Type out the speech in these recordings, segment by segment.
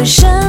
人生。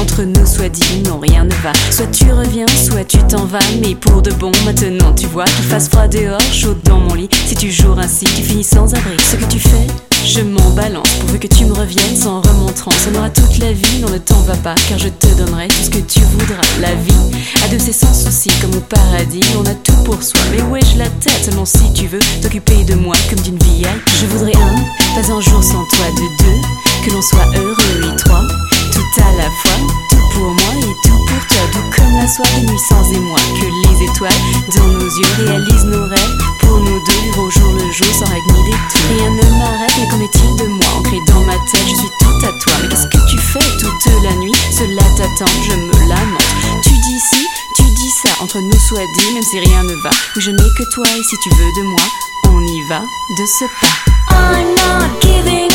Entre nous, soit dit, non, rien ne va. Soit tu reviens, soit tu t'en vas. Mais pour de bon, maintenant, tu vois qu'il fasse froid dehors, chaud dans mon lit. Si tu joues ainsi, tu finis sans abri. Ce que tu fais, je m'en balance. Pourvu que tu me reviennes sans remontrant. Ça n'aura toute la vie, non, ne t'en va pas. Car je te donnerai tout ce que tu voudras. La vie a de ses sans soucis, comme au paradis. On a tout pour soi. Mais où ai-je la tête Seulement si tu veux t'occuper de moi comme d'une vie. Je voudrais un, pas un jour sans toi. De deux, que l'on soit heureux. Et trois, tout à la fois. Yeux réalisent nos rêves. Pour nous deux, au jour le jour sans règle ni détour. Rien ne m'arrête, mais qu'en est-il de moi Ancré dans ma tête, je suis tout à toi. Mais qu'est-ce que tu fais toute la nuit? Cela t'attend, je me lamente. Tu dis ci, tu dis ça. Entre nous soit dit, même si rien ne va. Je n'ai que toi et si tu veux de moi, on y va de ce pas. I'm not giving